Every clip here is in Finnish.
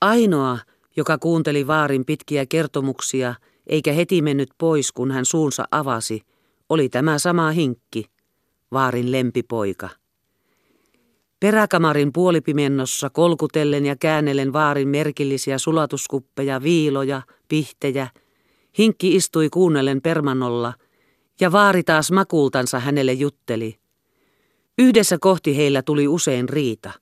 Ainoa, joka kuunteli vaarin pitkiä kertomuksia, eikä heti mennyt pois, kun hän suunsa avasi, oli tämä sama hinkki, vaarin lempipoika. Peräkamarin puolipimennossa kolkutellen ja käännellen vaarin merkillisiä sulatuskuppeja, viiloja, pihtejä, hinkki istui kuunnellen permannolla, ja vaari taas makultansa hänelle jutteli. Yhdessä kohti heillä tuli usein riita.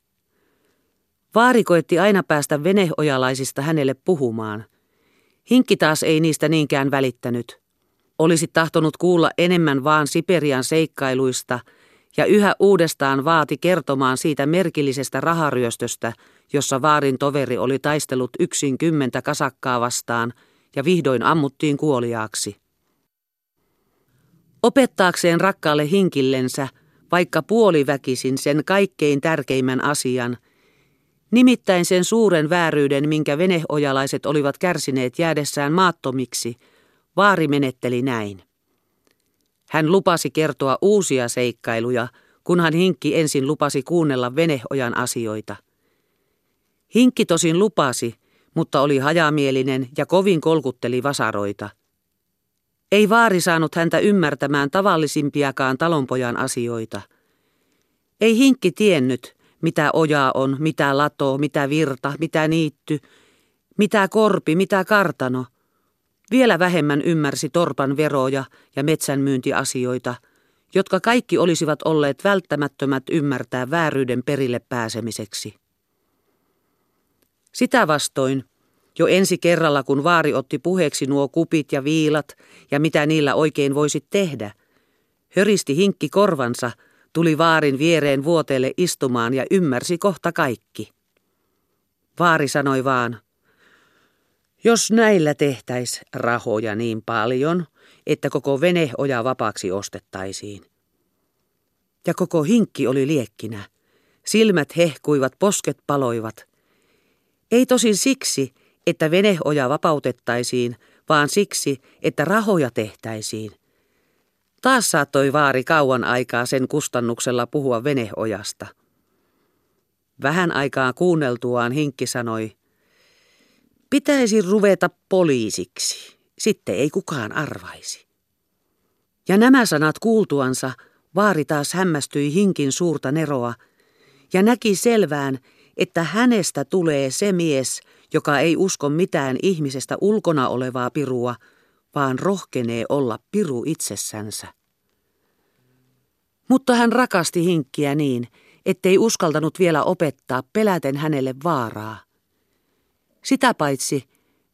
Vaari koetti aina päästä veneojalaisista hänelle puhumaan. Hinkki taas ei niistä niinkään välittänyt. Olisi tahtonut kuulla enemmän vaan Siperian seikkailuista ja yhä uudestaan vaati kertomaan siitä merkillisestä raharyöstöstä, jossa vaarin toveri oli taistellut yksin kymmentä kasakkaa vastaan ja vihdoin ammuttiin kuoliaaksi. Opettaakseen rakkaalle hinkillensä, vaikka puoliväkisin sen kaikkein tärkeimmän asian – Nimittäin sen suuren vääryyden, minkä veneojalaiset olivat kärsineet jäädessään maattomiksi, vaari menetteli näin. Hän lupasi kertoa uusia seikkailuja, kunhan Hinkki ensin lupasi kuunnella veneojan asioita. Hinkki tosin lupasi, mutta oli hajamielinen ja kovin kolkutteli vasaroita. Ei vaari saanut häntä ymmärtämään tavallisimpiakaan talonpojan asioita. Ei Hinkki tiennyt, mitä ojaa on, mitä lato, mitä virta, mitä niitty, mitä korpi, mitä kartano. Vielä vähemmän ymmärsi torpan veroja ja metsänmyyntiasioita, jotka kaikki olisivat olleet välttämättömät ymmärtää vääryyden perille pääsemiseksi. Sitä vastoin, jo ensi kerralla kun vaari otti puheeksi nuo kupit ja viilat ja mitä niillä oikein voisi tehdä, höristi hinkki korvansa – Tuli vaarin viereen vuoteelle istumaan ja ymmärsi kohta kaikki. Vaari sanoi vaan, jos näillä tehtäis rahoja niin paljon, että koko veneoja vapaaksi ostettaisiin. Ja koko hinkki oli liekkinä. Silmät hehkuivat, posket paloivat. Ei tosin siksi, että veneoja vapautettaisiin, vaan siksi, että rahoja tehtäisiin. Taas saattoi vaari kauan aikaa sen kustannuksella puhua veneojasta. Vähän aikaa kuunneltuaan Hinkki sanoi, pitäisi ruveta poliisiksi, sitten ei kukaan arvaisi. Ja nämä sanat kuultuansa vaari taas hämmästyi Hinkin suurta neroa ja näki selvään, että hänestä tulee se mies, joka ei usko mitään ihmisestä ulkona olevaa pirua, vaan rohkenee olla piru itsessänsä. Mutta hän rakasti hinkkiä niin, ettei uskaltanut vielä opettaa peläten hänelle vaaraa. Sitä paitsi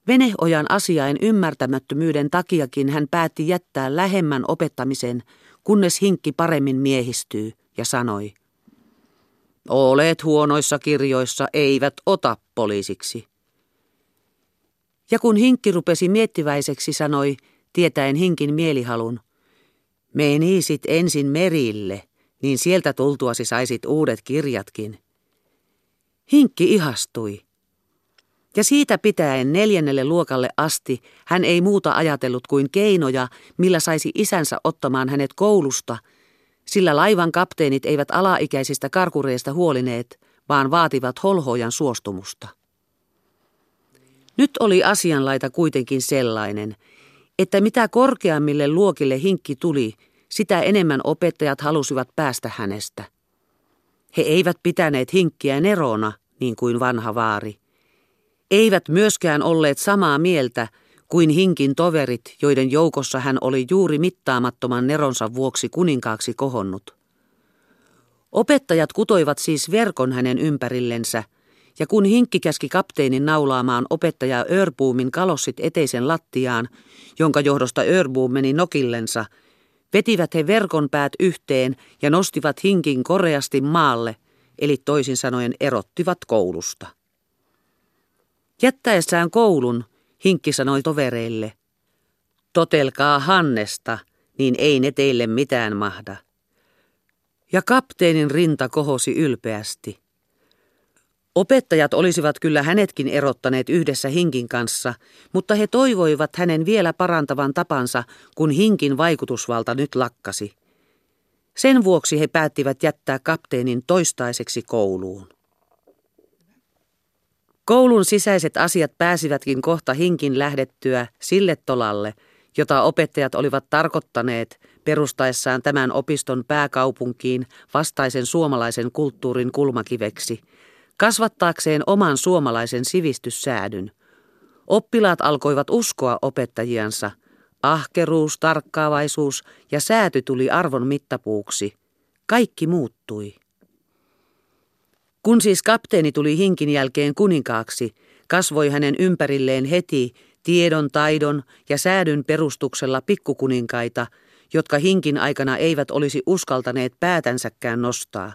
veneojan asiain ymmärtämättömyyden takiakin hän päätti jättää lähemmän opettamisen, kunnes hinkki paremmin miehistyy, ja sanoi, Olet huonoissa kirjoissa, eivät ota poliisiksi. Ja kun hinkki rupesi miettiväiseksi, sanoi, tietäen hinkin mielihalun, Menisit ensin merille, niin sieltä tultuasi saisit uudet kirjatkin. Hinkki ihastui. Ja siitä pitäen neljännelle luokalle asti hän ei muuta ajatellut kuin keinoja, millä saisi isänsä ottamaan hänet koulusta, sillä laivan kapteenit eivät alaikäisistä karkureista huolineet, vaan vaativat holhojan suostumusta. Nyt oli asianlaita kuitenkin sellainen, että mitä korkeammille luokille hinkki tuli, sitä enemmän opettajat halusivat päästä hänestä. He eivät pitäneet hinkkiä nerona, niin kuin vanha vaari. Eivät myöskään olleet samaa mieltä kuin hinkin toverit, joiden joukossa hän oli juuri mittaamattoman neronsa vuoksi kuninkaaksi kohonnut. Opettajat kutoivat siis verkon hänen ympärillensä – ja kun hinkki käski kapteenin naulaamaan opettaja Örbuumin kalossit eteisen lattiaan, jonka johdosta Örbuum meni nokillensa, vetivät he verkon päät yhteen ja nostivat hinkin koreasti maalle, eli toisin sanoen erottivat koulusta. Jättäessään koulun, hinkki sanoi tovereille, totelkaa Hannesta, niin ei ne teille mitään mahda. Ja kapteenin rinta kohosi ylpeästi. Opettajat olisivat kyllä hänetkin erottaneet yhdessä Hinkin kanssa, mutta he toivoivat hänen vielä parantavan tapansa, kun Hinkin vaikutusvalta nyt lakkasi. Sen vuoksi he päättivät jättää kapteenin toistaiseksi kouluun. Koulun sisäiset asiat pääsivätkin kohta hinkin lähdettyä sille tolalle, jota opettajat olivat tarkoittaneet perustaessaan tämän opiston pääkaupunkiin vastaisen suomalaisen kulttuurin kulmakiveksi, kasvattaakseen oman suomalaisen sivistyssäädyn. Oppilaat alkoivat uskoa opettajiansa. Ahkeruus, tarkkaavaisuus ja sääty tuli arvon mittapuuksi. Kaikki muuttui. Kun siis kapteeni tuli hinkin jälkeen kuninkaaksi, kasvoi hänen ympärilleen heti tiedon, taidon ja säädyn perustuksella pikkukuninkaita, jotka hinkin aikana eivät olisi uskaltaneet päätänsäkään nostaa.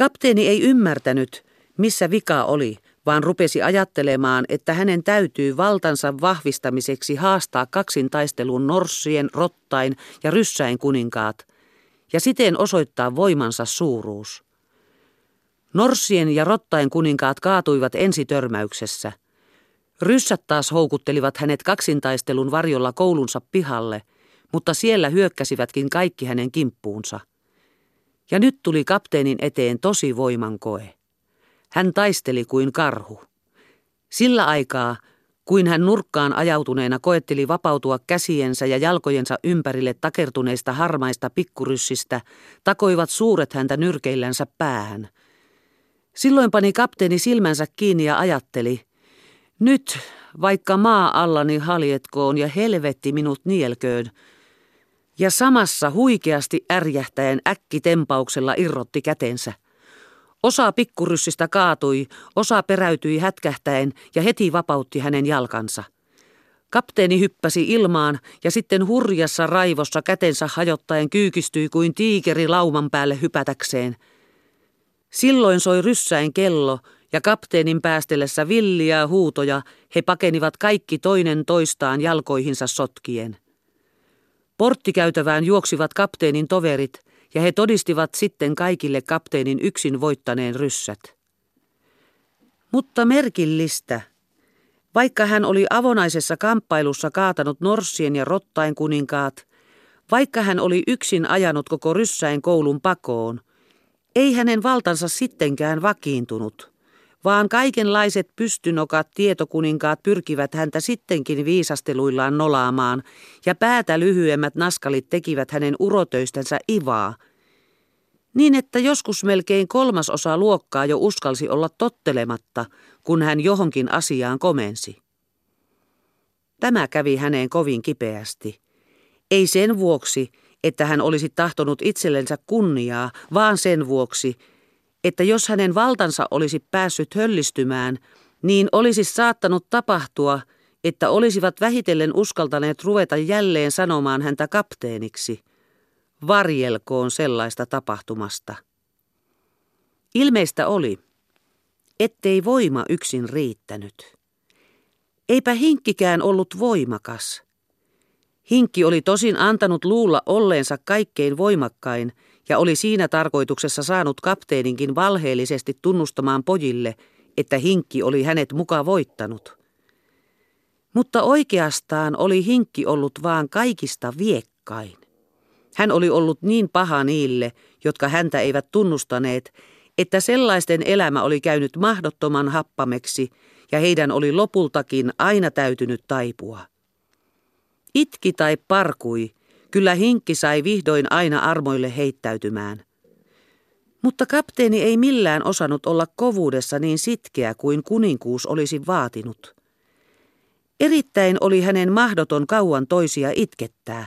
Kapteeni ei ymmärtänyt, missä vika oli, vaan rupesi ajattelemaan, että hänen täytyy valtansa vahvistamiseksi haastaa kaksintaistelun norssien, rottain ja ryssäin kuninkaat, ja siten osoittaa voimansa suuruus. Norssien ja rottain kuninkaat kaatuivat ensitörmäyksessä. Ryssät taas houkuttelivat hänet kaksintaistelun varjolla koulunsa pihalle, mutta siellä hyökkäsivätkin kaikki hänen kimppuunsa. Ja nyt tuli kapteenin eteen tosi voimankoe. Hän taisteli kuin karhu. Sillä aikaa, kuin hän nurkkaan ajautuneena koetteli vapautua käsiensä ja jalkojensa ympärille takertuneista harmaista pikkuryssistä, takoivat suuret häntä nyrkeillänsä päähän – Silloin pani kapteeni silmänsä kiinni ja ajatteli, nyt vaikka maa allani haljetkoon ja helvetti minut nielköön. Ja samassa huikeasti ärjähtäen äkkitempauksella irrotti kätensä. Osa pikkuryssistä kaatui, osa peräytyi hätkähtäen ja heti vapautti hänen jalkansa. Kapteeni hyppäsi ilmaan ja sitten hurjassa raivossa kätensä hajottaen kyykistyi kuin tiikeri lauman päälle hypätäkseen – Silloin soi ryssäin kello ja kapteenin päästellessä villiä huutoja he pakenivat kaikki toinen toistaan jalkoihinsa sotkien. Porttikäytävään juoksivat kapteenin toverit ja he todistivat sitten kaikille kapteenin yksin voittaneen ryssät. Mutta merkillistä. Vaikka hän oli avonaisessa kamppailussa kaatanut Norssien ja Rottain kuninkaat, vaikka hän oli yksin ajanut koko ryssäin koulun pakoon – ei hänen valtansa sittenkään vakiintunut, vaan kaikenlaiset pystynokat tietokuninkaat pyrkivät häntä sittenkin viisasteluillaan nolaamaan, ja päätä lyhyemmät naskalit tekivät hänen urotöistänsä ivaa, niin että joskus melkein kolmasosa luokkaa jo uskalsi olla tottelematta, kun hän johonkin asiaan komensi. Tämä kävi häneen kovin kipeästi. Ei sen vuoksi, että hän olisi tahtonut itsellensä kunniaa, vaan sen vuoksi, että jos hänen valtansa olisi päässyt höllistymään, niin olisi saattanut tapahtua, että olisivat vähitellen uskaltaneet ruveta jälleen sanomaan häntä kapteeniksi. Varjelkoon sellaista tapahtumasta. Ilmeistä oli, ettei voima yksin riittänyt. Eipä hinkkikään ollut voimakas – Hinkki oli tosin antanut luulla olleensa kaikkein voimakkain ja oli siinä tarkoituksessa saanut kapteeninkin valheellisesti tunnustamaan pojille, että Hinkki oli hänet muka voittanut. Mutta oikeastaan oli Hinkki ollut vaan kaikista viekkain. Hän oli ollut niin paha niille, jotka häntä eivät tunnustaneet, että sellaisten elämä oli käynyt mahdottoman happameksi ja heidän oli lopultakin aina täytynyt taipua. Itki tai parkui, kyllä hinkki sai vihdoin aina armoille heittäytymään. Mutta kapteeni ei millään osannut olla kovuudessa niin sitkeä kuin kuninkuus olisi vaatinut. Erittäin oli hänen mahdoton kauan toisia itkettää.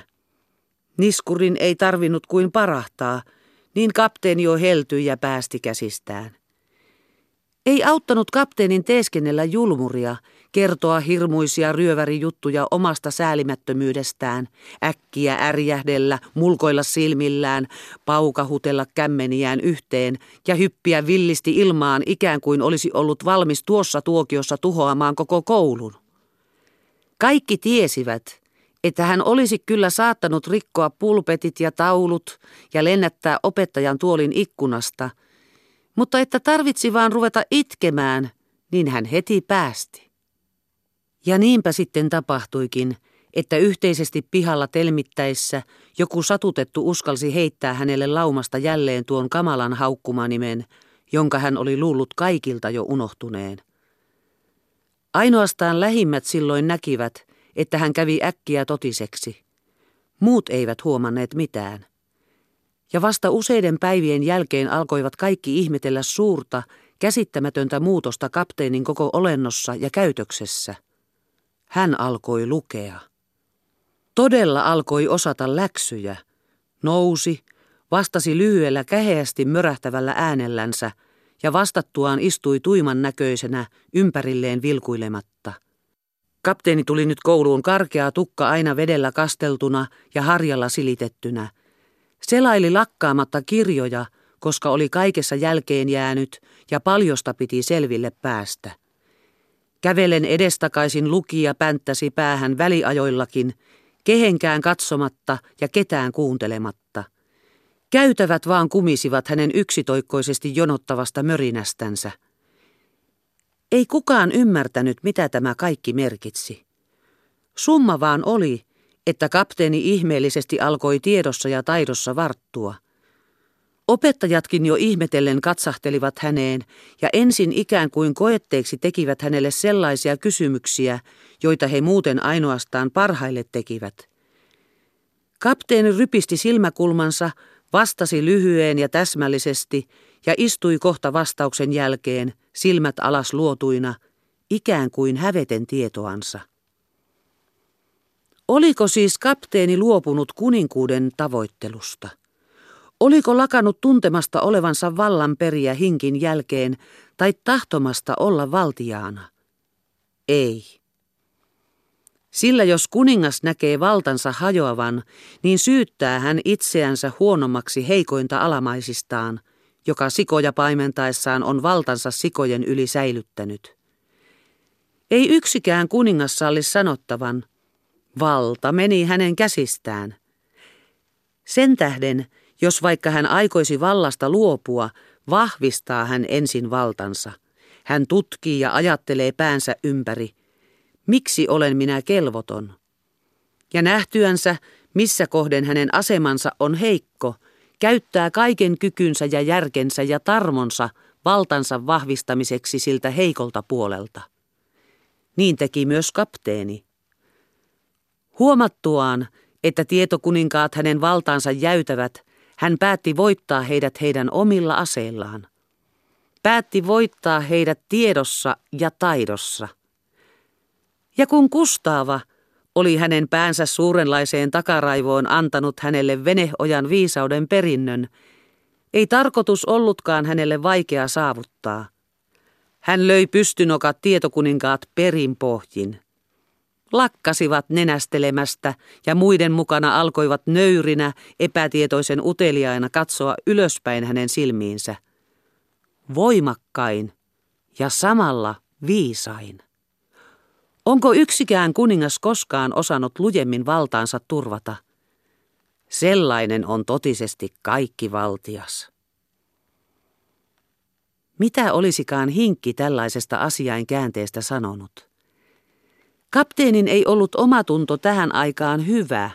Niskurin ei tarvinnut kuin parahtaa, niin kapteeni jo heltyi ja päästi käsistään. Ei auttanut kapteenin teeskennellä julmuria, kertoa hirmuisia ryövärijuttuja omasta säälimättömyydestään, äkkiä ärjähdellä, mulkoilla silmillään, paukahutella kämmeniään yhteen ja hyppiä villisti ilmaan ikään kuin olisi ollut valmis tuossa tuokiossa tuhoamaan koko koulun. Kaikki tiesivät, että hän olisi kyllä saattanut rikkoa pulpetit ja taulut ja lennättää opettajan tuolin ikkunasta, mutta että tarvitsi vaan ruveta itkemään, niin hän heti päästi. Ja niinpä sitten tapahtuikin, että yhteisesti pihalla telmittäessä joku satutettu uskalsi heittää hänelle laumasta jälleen tuon kamalan haukkumanimen, jonka hän oli luullut kaikilta jo unohtuneen – Ainoastaan lähimmät silloin näkivät, että hän kävi äkkiä totiseksi. Muut eivät huomanneet mitään. Ja vasta useiden päivien jälkeen alkoivat kaikki ihmetellä suurta, käsittämätöntä muutosta kapteenin koko olennossa ja käytöksessä. Hän alkoi lukea. Todella alkoi osata läksyjä. Nousi, vastasi lyhyellä käheästi mörähtävällä äänellänsä ja vastattuaan istui tuiman näköisenä ympärilleen vilkuilematta. Kapteeni tuli nyt kouluun karkea tukka aina vedellä kasteltuna ja harjalla silitettynä. Selaili lakkaamatta kirjoja, koska oli kaikessa jälkeen jäänyt ja paljosta piti selville päästä. Kävelen edestakaisin lukija pänttäsi päähän väliajoillakin, kehenkään katsomatta ja ketään kuuntelematta. Käytävät vaan kumisivat hänen yksitoikkoisesti jonottavasta mörinästänsä. Ei kukaan ymmärtänyt, mitä tämä kaikki merkitsi. Summa vaan oli, että kapteeni ihmeellisesti alkoi tiedossa ja taidossa varttua. Opettajatkin jo ihmetellen katsahtelivat häneen ja ensin ikään kuin koetteeksi tekivät hänelle sellaisia kysymyksiä, joita he muuten ainoastaan parhaille tekivät. Kapteeni rypisti silmäkulmansa, vastasi lyhyen ja täsmällisesti ja istui kohta vastauksen jälkeen, silmät alas luotuina, ikään kuin häveten tietoansa. Oliko siis kapteeni luopunut kuninkuuden tavoittelusta? Oliko lakannut tuntemasta olevansa vallanperiä hinkin jälkeen tai tahtomasta olla valtiaana? Ei. Sillä jos kuningas näkee valtansa hajoavan, niin syyttää hän itseänsä huonommaksi heikointa alamaisistaan, joka sikoja paimentaessaan on valtansa sikojen yli säilyttänyt. Ei yksikään kuningas salli sanottavan, valta meni hänen käsistään. Sen tähden, jos vaikka hän aikoisi vallasta luopua, vahvistaa hän ensin valtansa. Hän tutkii ja ajattelee päänsä ympäri. Miksi olen minä kelvoton? Ja nähtyänsä, missä kohden hänen asemansa on heikko, käyttää kaiken kykynsä ja järkensä ja tarmonsa valtansa vahvistamiseksi siltä heikolta puolelta. Niin teki myös kapteeni. Huomattuaan, että tietokuninkaat hänen valtaansa jäytävät, hän päätti voittaa heidät heidän omilla aseillaan. Päätti voittaa heidät tiedossa ja taidossa. Ja kun Kustaava oli hänen päänsä suurenlaiseen takaraivoon antanut hänelle veneojan viisauden perinnön, ei tarkoitus ollutkaan hänelle vaikea saavuttaa. Hän löi pystynokat tietokuninkaat perinpohjin lakkasivat nenästelemästä ja muiden mukana alkoivat nöyrinä, epätietoisen uteliaina katsoa ylöspäin hänen silmiinsä. Voimakkain ja samalla viisain. Onko yksikään kuningas koskaan osannut lujemmin valtaansa turvata? Sellainen on totisesti kaikki valtias. Mitä olisikaan hinkki tällaisesta asiain käänteestä sanonut? Kapteenin ei ollut omatunto tähän aikaan hyvä,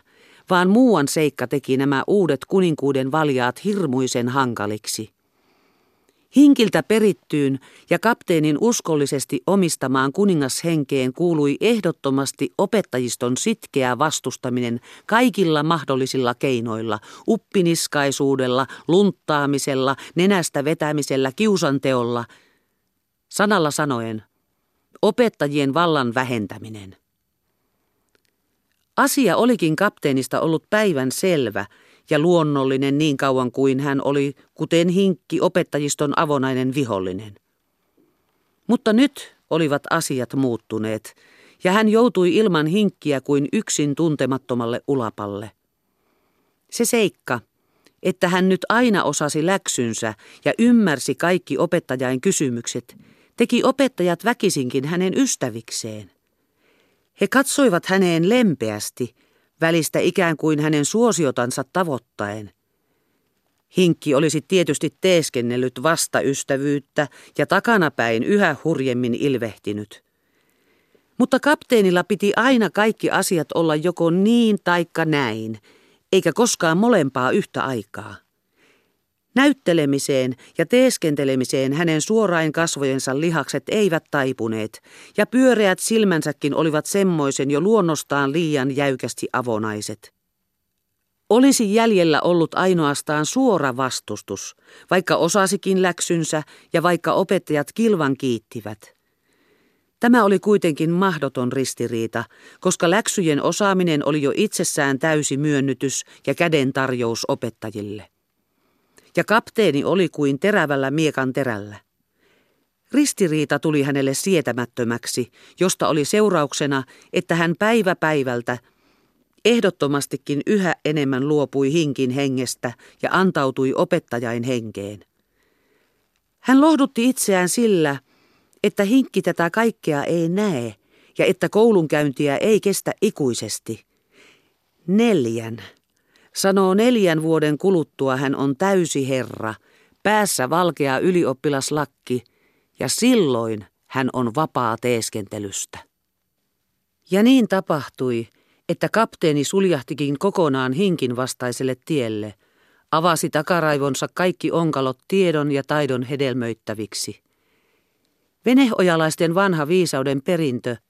vaan muuan seikka teki nämä uudet kuninkuuden valjaat hirmuisen hankaliksi. Hinkiltä perittyyn ja kapteenin uskollisesti omistamaan kuningashenkeen kuului ehdottomasti opettajiston sitkeä vastustaminen kaikilla mahdollisilla keinoilla, uppiniskaisuudella, lunttaamisella, nenästä vetämisellä, kiusanteolla. Sanalla sanoen, opettajien vallan vähentäminen. Asia olikin kapteenista ollut päivän selvä ja luonnollinen niin kauan kuin hän oli, kuten hinkki, opettajiston avonainen vihollinen. Mutta nyt olivat asiat muuttuneet, ja hän joutui ilman hinkkiä kuin yksin tuntemattomalle ulapalle. Se seikka, että hän nyt aina osasi läksynsä ja ymmärsi kaikki opettajain kysymykset, teki opettajat väkisinkin hänen ystävikseen. He katsoivat häneen lempeästi, välistä ikään kuin hänen suosiotansa tavoittaen. Hinkki olisi tietysti teeskennellyt vastaystävyyttä ja takanapäin yhä hurjemmin ilvehtinyt. Mutta kapteenilla piti aina kaikki asiat olla joko niin taikka näin, eikä koskaan molempaa yhtä aikaa. Näyttelemiseen ja teeskentelemiseen hänen suorain kasvojensa lihakset eivät taipuneet, ja pyöreät silmänsäkin olivat semmoisen jo luonnostaan liian jäykästi avonaiset. Olisi jäljellä ollut ainoastaan suora vastustus, vaikka osasikin läksynsä ja vaikka opettajat kilvan kiittivät. Tämä oli kuitenkin mahdoton ristiriita, koska läksyjen osaaminen oli jo itsessään täysi myönnytys ja käden tarjous opettajille ja kapteeni oli kuin terävällä miekan terällä. Ristiriita tuli hänelle sietämättömäksi, josta oli seurauksena, että hän päivä päivältä ehdottomastikin yhä enemmän luopui hinkin hengestä ja antautui opettajain henkeen. Hän lohdutti itseään sillä, että hinkki tätä kaikkea ei näe ja että koulunkäyntiä ei kestä ikuisesti. Neljän. Sanoo neljän vuoden kuluttua hän on täysi herra, päässä valkea ylioppilaslakki, ja silloin hän on vapaa teeskentelystä. Ja niin tapahtui, että kapteeni suljahtikin kokonaan hinkin vastaiselle tielle, avasi takaraivonsa kaikki onkalot tiedon ja taidon hedelmöittäviksi. Veneojalaisten vanha viisauden perintö –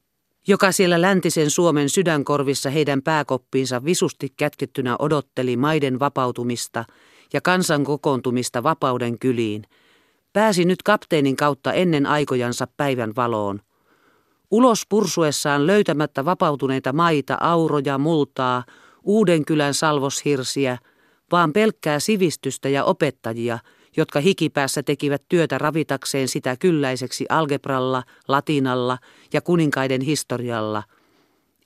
joka siellä läntisen Suomen sydänkorvissa heidän pääkoppiinsa visusti kätkettynä odotteli maiden vapautumista ja kansan kokoontumista vapauden kyliin, pääsi nyt kapteenin kautta ennen aikojansa päivän valoon. Ulos pursuessaan löytämättä vapautuneita maita, auroja, multaa, uuden kylän salvoshirsiä, vaan pelkkää sivistystä ja opettajia – jotka hikipäässä tekivät työtä ravitakseen sitä kylläiseksi algebralla, latinalla ja kuninkaiden historialla,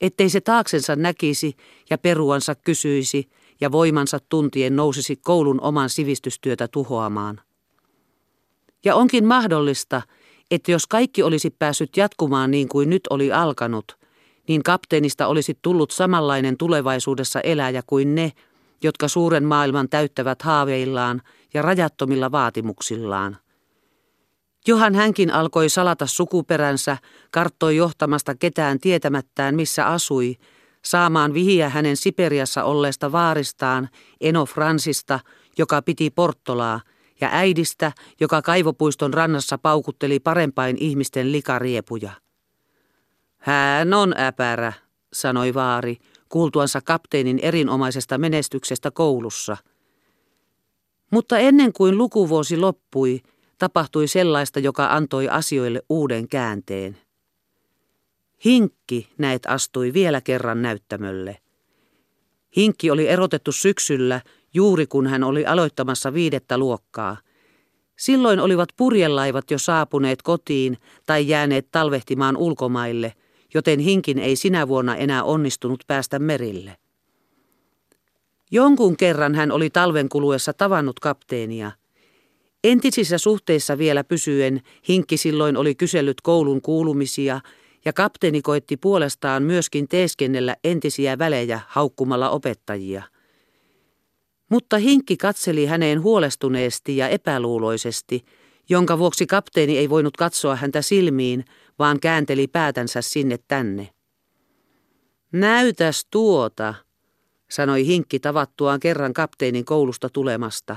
ettei se taaksensa näkisi ja peruansa kysyisi ja voimansa tuntien nousisi koulun oman sivistystyötä tuhoamaan. Ja onkin mahdollista, että jos kaikki olisi päässyt jatkumaan niin kuin nyt oli alkanut, niin kapteenista olisi tullut samanlainen tulevaisuudessa eläjä kuin ne, jotka suuren maailman täyttävät haaveillaan ja rajattomilla vaatimuksillaan. Johan hänkin alkoi salata sukuperänsä, karttoi johtamasta ketään tietämättään missä asui, saamaan vihiä hänen Siperiassa olleesta vaaristaan, Eno Fransista, joka piti Porttolaa, ja äidistä, joka kaivopuiston rannassa paukutteli parempain ihmisten likariepuja. Hän on äpärä, sanoi vaari, kuultuansa kapteenin erinomaisesta menestyksestä koulussa. Mutta ennen kuin lukuvuosi loppui, tapahtui sellaista, joka antoi asioille uuden käänteen. Hinkki näet astui vielä kerran näyttämölle. Hinkki oli erotettu syksyllä, juuri kun hän oli aloittamassa viidettä luokkaa. Silloin olivat purjelaivat jo saapuneet kotiin tai jääneet talvehtimaan ulkomaille – joten hinkin ei sinä vuonna enää onnistunut päästä merille. Jonkun kerran hän oli talven kuluessa tavannut kapteenia. Entisissä suhteissa vielä pysyen hinkki silloin oli kysellyt koulun kuulumisia ja kapteeni koitti puolestaan myöskin teeskennellä entisiä välejä haukkumalla opettajia. Mutta hinkki katseli häneen huolestuneesti ja epäluuloisesti, jonka vuoksi kapteeni ei voinut katsoa häntä silmiin, vaan käänteli päätänsä sinne tänne. Näytäs tuota, sanoi Hinkki tavattuaan kerran kapteenin koulusta tulemasta.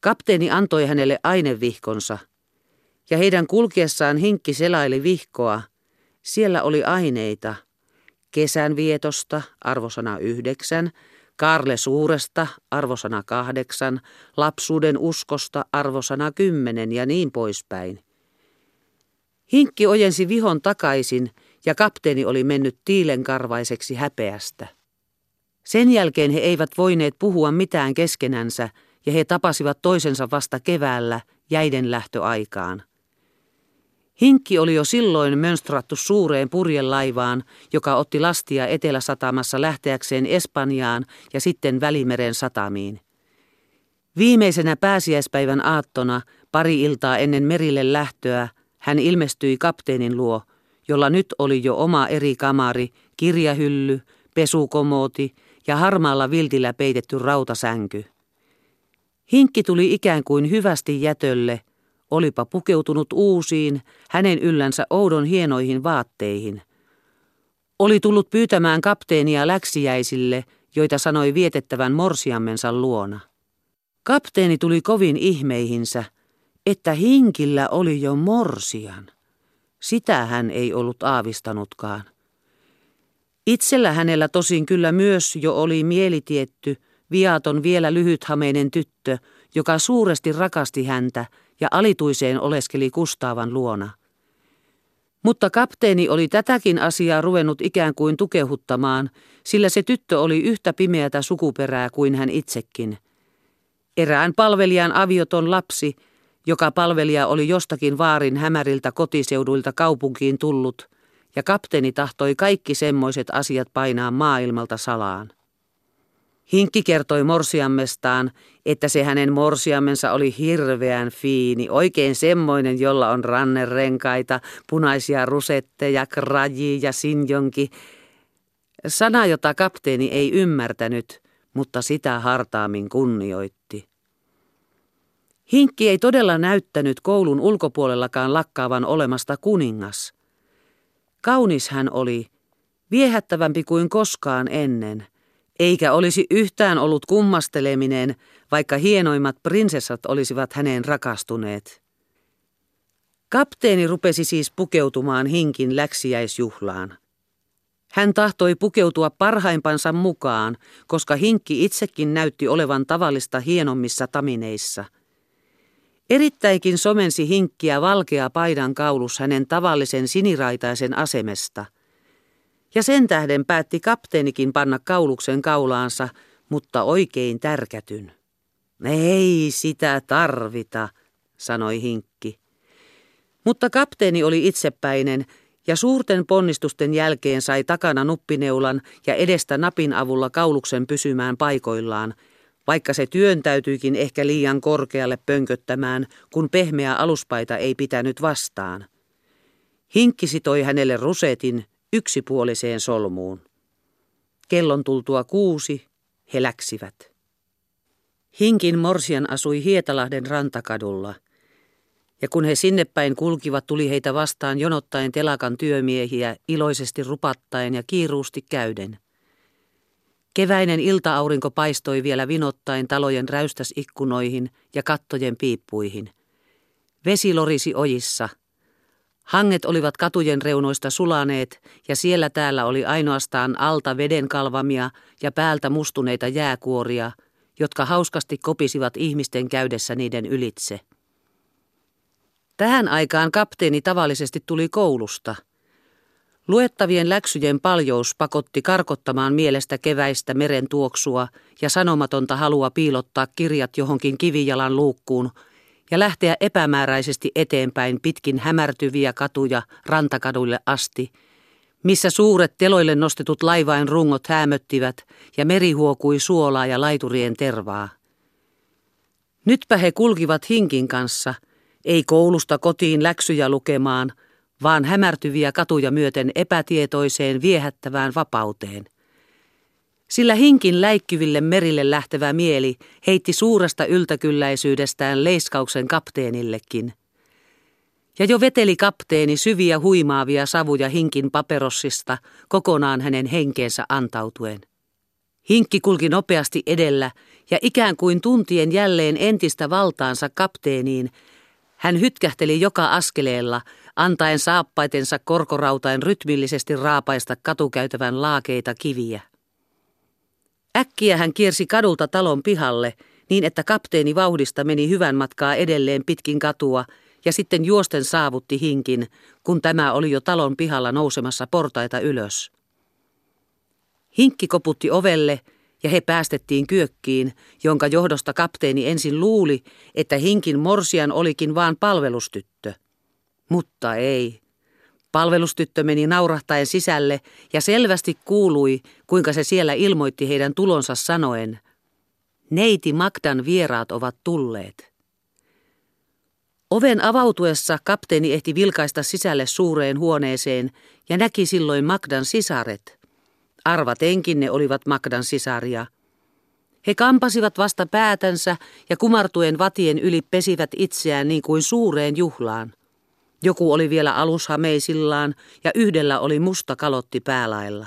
Kapteeni antoi hänelle ainevihkonsa, ja heidän kulkiessaan Hinkki selaili vihkoa. Siellä oli aineita. Kesän vietosta, arvosana yhdeksän, Karle Suuresta, arvosana kahdeksan, lapsuuden uskosta, arvosana kymmenen ja niin poispäin. Hinkki ojensi vihon takaisin ja kapteeni oli mennyt tiilenkarvaiseksi häpeästä. Sen jälkeen he eivät voineet puhua mitään keskenänsä ja he tapasivat toisensa vasta keväällä jäiden lähtöaikaan. Hinkki oli jo silloin mönstrattu suureen purjelaivaan, joka otti lastia eteläsatamassa lähteäkseen Espanjaan ja sitten Välimeren satamiin. Viimeisenä pääsiäispäivän aattona, pari iltaa ennen merille lähtöä, hän ilmestyi kapteenin luo, jolla nyt oli jo oma eri kamari, kirjahylly, pesukomooti ja harmaalla viltillä peitetty rautasänky. Hinkki tuli ikään kuin hyvästi jätölle, olipa pukeutunut uusiin, hänen yllänsä oudon hienoihin vaatteihin. Oli tullut pyytämään kapteenia läksiäisille, joita sanoi vietettävän morsiammensa luona. Kapteeni tuli kovin ihmeihinsä, että hinkillä oli jo morsian. Sitä hän ei ollut aavistanutkaan. Itsellä hänellä tosin kyllä myös jo oli mielitietty, viaton vielä lyhythameinen tyttö, joka suuresti rakasti häntä ja alituiseen oleskeli Kustaavan luona. Mutta kapteeni oli tätäkin asiaa ruvennut ikään kuin tukehuttamaan, sillä se tyttö oli yhtä pimeätä sukuperää kuin hän itsekin. Erään palvelijan avioton lapsi, joka palvelija oli jostakin vaarin hämäriltä kotiseuduilta kaupunkiin tullut, ja kapteeni tahtoi kaikki semmoiset asiat painaa maailmalta salaan. Hinkki kertoi morsiammestaan, että se hänen morsiamensa oli hirveän fiini, oikein semmoinen, jolla on rannerenkaita, punaisia rusetteja, kraji ja sinjonki. Sana, jota kapteeni ei ymmärtänyt, mutta sitä hartaammin kunnioitti. Hinkki ei todella näyttänyt koulun ulkopuolellakaan lakkaavan olemasta kuningas. Kaunis hän oli, viehättävämpi kuin koskaan ennen – eikä olisi yhtään ollut kummasteleminen, vaikka hienoimmat prinsessat olisivat häneen rakastuneet. Kapteeni rupesi siis pukeutumaan hinkin läksiäisjuhlaan. Hän tahtoi pukeutua parhaimpansa mukaan, koska hinkki itsekin näytti olevan tavallista hienommissa tamineissa. Erittäinkin somensi hinkkiä valkea paidan kaulus hänen tavallisen siniraitaisen asemesta – ja sen tähden päätti kapteenikin panna kauluksen kaulaansa, mutta oikein tärkätyn. Ei sitä tarvita, sanoi Hinkki. Mutta kapteeni oli itsepäinen ja suurten ponnistusten jälkeen sai takana nuppineulan ja edestä napin avulla kauluksen pysymään paikoillaan, vaikka se työntäytyikin ehkä liian korkealle pönköttämään, kun pehmeä aluspaita ei pitänyt vastaan. Hinkki sitoi hänelle rusetin, yksipuoliseen solmuun. Kellon tultua kuusi he läksivät. Hinkin morsian asui Hietalahden rantakadulla, ja kun he sinne päin kulkivat, tuli heitä vastaan jonottaen telakan työmiehiä, iloisesti rupattaen ja kiiruusti käyden. Keväinen iltaaurinko paistoi vielä vinottaen talojen räystäsikkunoihin ja kattojen piippuihin. Vesi lorisi ojissa – Hanget olivat katujen reunoista sulaneet ja siellä täällä oli ainoastaan alta veden kalvamia ja päältä mustuneita jääkuoria, jotka hauskasti kopisivat ihmisten käydessä niiden ylitse. Tähän aikaan kapteeni tavallisesti tuli koulusta. Luettavien läksyjen paljous pakotti karkottamaan mielestä keväistä meren tuoksua ja sanomatonta halua piilottaa kirjat johonkin kivijalan luukkuun – ja lähteä epämääräisesti eteenpäin pitkin hämärtyviä katuja rantakaduille asti, missä suuret teloille nostetut laivain rungot hämöttivät ja meri huokui suolaa ja laiturien tervaa. Nytpä he kulkivat hinkin kanssa, ei koulusta kotiin läksyjä lukemaan, vaan hämärtyviä katuja myöten epätietoiseen viehättävään vapauteen – sillä hinkin läikkyville merille lähtevä mieli heitti suuresta yltäkylläisyydestään leiskauksen kapteenillekin. Ja jo veteli kapteeni syviä huimaavia savuja hinkin paperossista kokonaan hänen henkeensä antautuen. Hinkki kulki nopeasti edellä ja ikään kuin tuntien jälleen entistä valtaansa kapteeniin, hän hytkähteli joka askeleella, antaen saappaitensa korkorautain rytmillisesti raapaista katukäytävän laakeita kiviä. Äkkiä hän kiersi kadulta talon pihalle, niin että kapteeni vauhdista meni hyvän matkaa edelleen pitkin katua ja sitten juosten saavutti hinkin, kun tämä oli jo talon pihalla nousemassa portaita ylös. Hinkki koputti ovelle ja he päästettiin kyökkiin, jonka johdosta kapteeni ensin luuli, että hinkin morsian olikin vaan palvelustyttö. Mutta ei. Palvelustyttö meni naurahtaen sisälle ja selvästi kuului, kuinka se siellä ilmoitti heidän tulonsa sanoen, Neiti Magdan vieraat ovat tulleet. Oven avautuessa kapteeni ehti vilkaista sisälle suureen huoneeseen ja näki silloin Magdan sisaret. Arvatenkin ne olivat Magdan sisaria. He kampasivat vasta päätänsä ja kumartuen vatien yli pesivät itseään niin kuin suureen juhlaan. Joku oli vielä alushameisillaan ja yhdellä oli musta kalotti päälailla.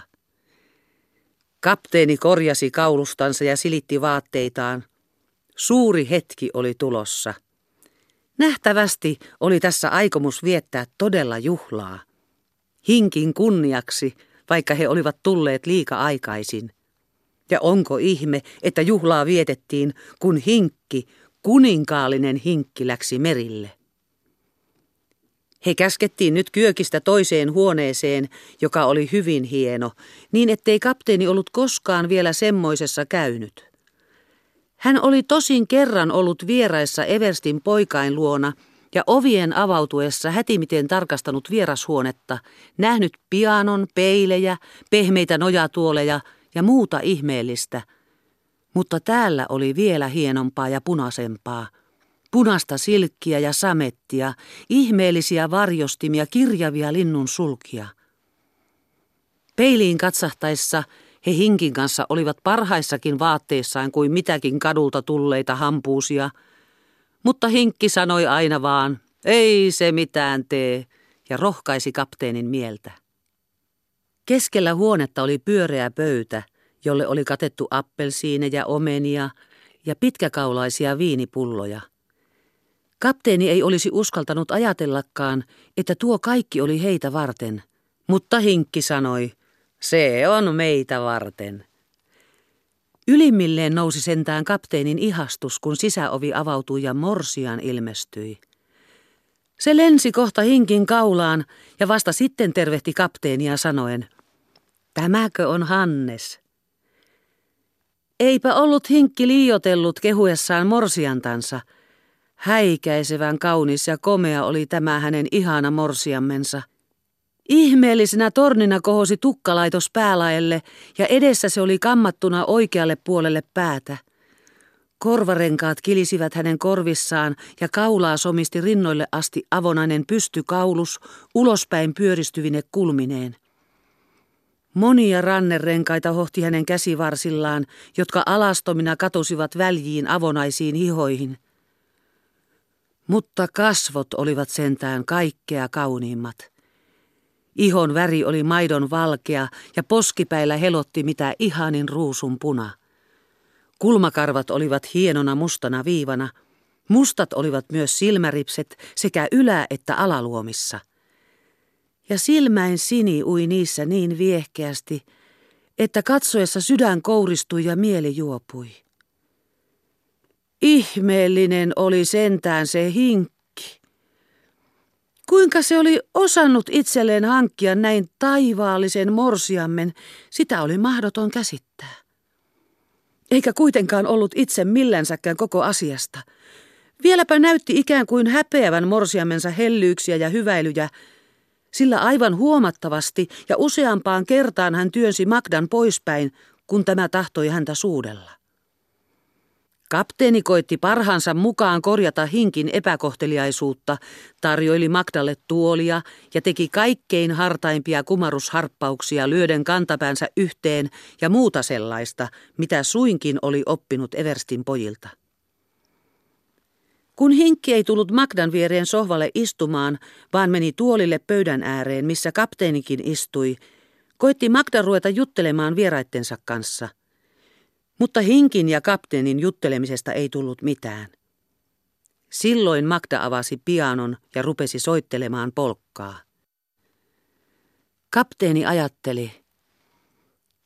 Kapteeni korjasi kaulustansa ja silitti vaatteitaan. Suuri hetki oli tulossa. Nähtävästi oli tässä aikomus viettää todella juhlaa. Hinkin kunniaksi, vaikka he olivat tulleet liika aikaisin. Ja onko ihme, että juhlaa vietettiin, kun hinkki, kuninkaallinen hinkki läksi merille. He käskettiin nyt kyökistä toiseen huoneeseen, joka oli hyvin hieno, niin ettei kapteeni ollut koskaan vielä semmoisessa käynyt. Hän oli tosin kerran ollut vieraissa Everstin poikain luona ja ovien avautuessa hätimiten tarkastanut vierashuonetta, nähnyt pianon, peilejä, pehmeitä nojatuoleja ja muuta ihmeellistä. Mutta täällä oli vielä hienompaa ja punaisempaa. Punasta silkkiä ja samettia, ihmeellisiä varjostimia, kirjavia linnun sulkia. Peiliin katsahtaessa he Hinkin kanssa olivat parhaissakin vaatteissaan kuin mitäkin kadulta tulleita hampuusia. Mutta Hinkki sanoi aina vaan, ei se mitään tee, ja rohkaisi kapteenin mieltä. Keskellä huonetta oli pyöreä pöytä, jolle oli katettu appelsiineja, omenia ja pitkäkaulaisia viinipulloja. Kapteeni ei olisi uskaltanut ajatellakaan, että tuo kaikki oli heitä varten, mutta Hinkki sanoi – se on meitä varten. Ylimmilleen nousi sentään kapteenin ihastus, kun sisäovi avautui ja morsian ilmestyi. Se lensi kohta hinkin kaulaan ja vasta sitten tervehti kapteenia sanoen, tämäkö on Hannes? Eipä ollut hinkki liiotellut kehuessaan morsiantansa. Häikäisevän kaunis ja komea oli tämä hänen ihana morsiammensa – Ihmeellisenä tornina kohosi tukkalaitos päälaelle ja edessä se oli kammattuna oikealle puolelle päätä. Korvarenkaat kilisivät hänen korvissaan ja kaulaa somisti rinnoille asti avonainen pystykaulus ulospäin pyöristyvine kulmineen. Monia rannerenkaita hohti hänen käsivarsillaan, jotka alastomina katusivat väljiin avonaisiin hihoihin. Mutta kasvot olivat sentään kaikkea kauniimmat. Ihon väri oli maidon valkea ja poskipäillä helotti mitä ihanin ruusun puna. Kulmakarvat olivat hienona mustana viivana. Mustat olivat myös silmäripset sekä ylä- että alaluomissa. Ja silmäin sini ui niissä niin viehkeästi, että katsoessa sydän kouristui ja mieli juopui. Ihmeellinen oli sentään se hink Kuinka se oli osannut itselleen hankkia näin taivaallisen morsiammen, sitä oli mahdoton käsittää. Eikä kuitenkaan ollut itse millänsäkään koko asiasta. Vieläpä näytti ikään kuin häpeävän morsiamensa hellyyksiä ja hyväilyjä, sillä aivan huomattavasti ja useampaan kertaan hän työnsi Magdan poispäin, kun tämä tahtoi häntä suudella. Kapteeni koitti parhaansa mukaan korjata hinkin epäkohteliaisuutta, tarjoili Magdalle tuolia ja teki kaikkein hartaimpia kumarusharppauksia lyöden kantapäänsä yhteen ja muuta sellaista, mitä suinkin oli oppinut Everstin pojilta. Kun hinkki ei tullut Magdan viereen sohvalle istumaan, vaan meni tuolille pöydän ääreen, missä kapteenikin istui, koitti Magda ruveta juttelemaan vieraittensa kanssa – mutta Hinkin ja kapteenin juttelemisesta ei tullut mitään. Silloin Magda avasi pianon ja rupesi soittelemaan polkkaa. Kapteeni ajatteli,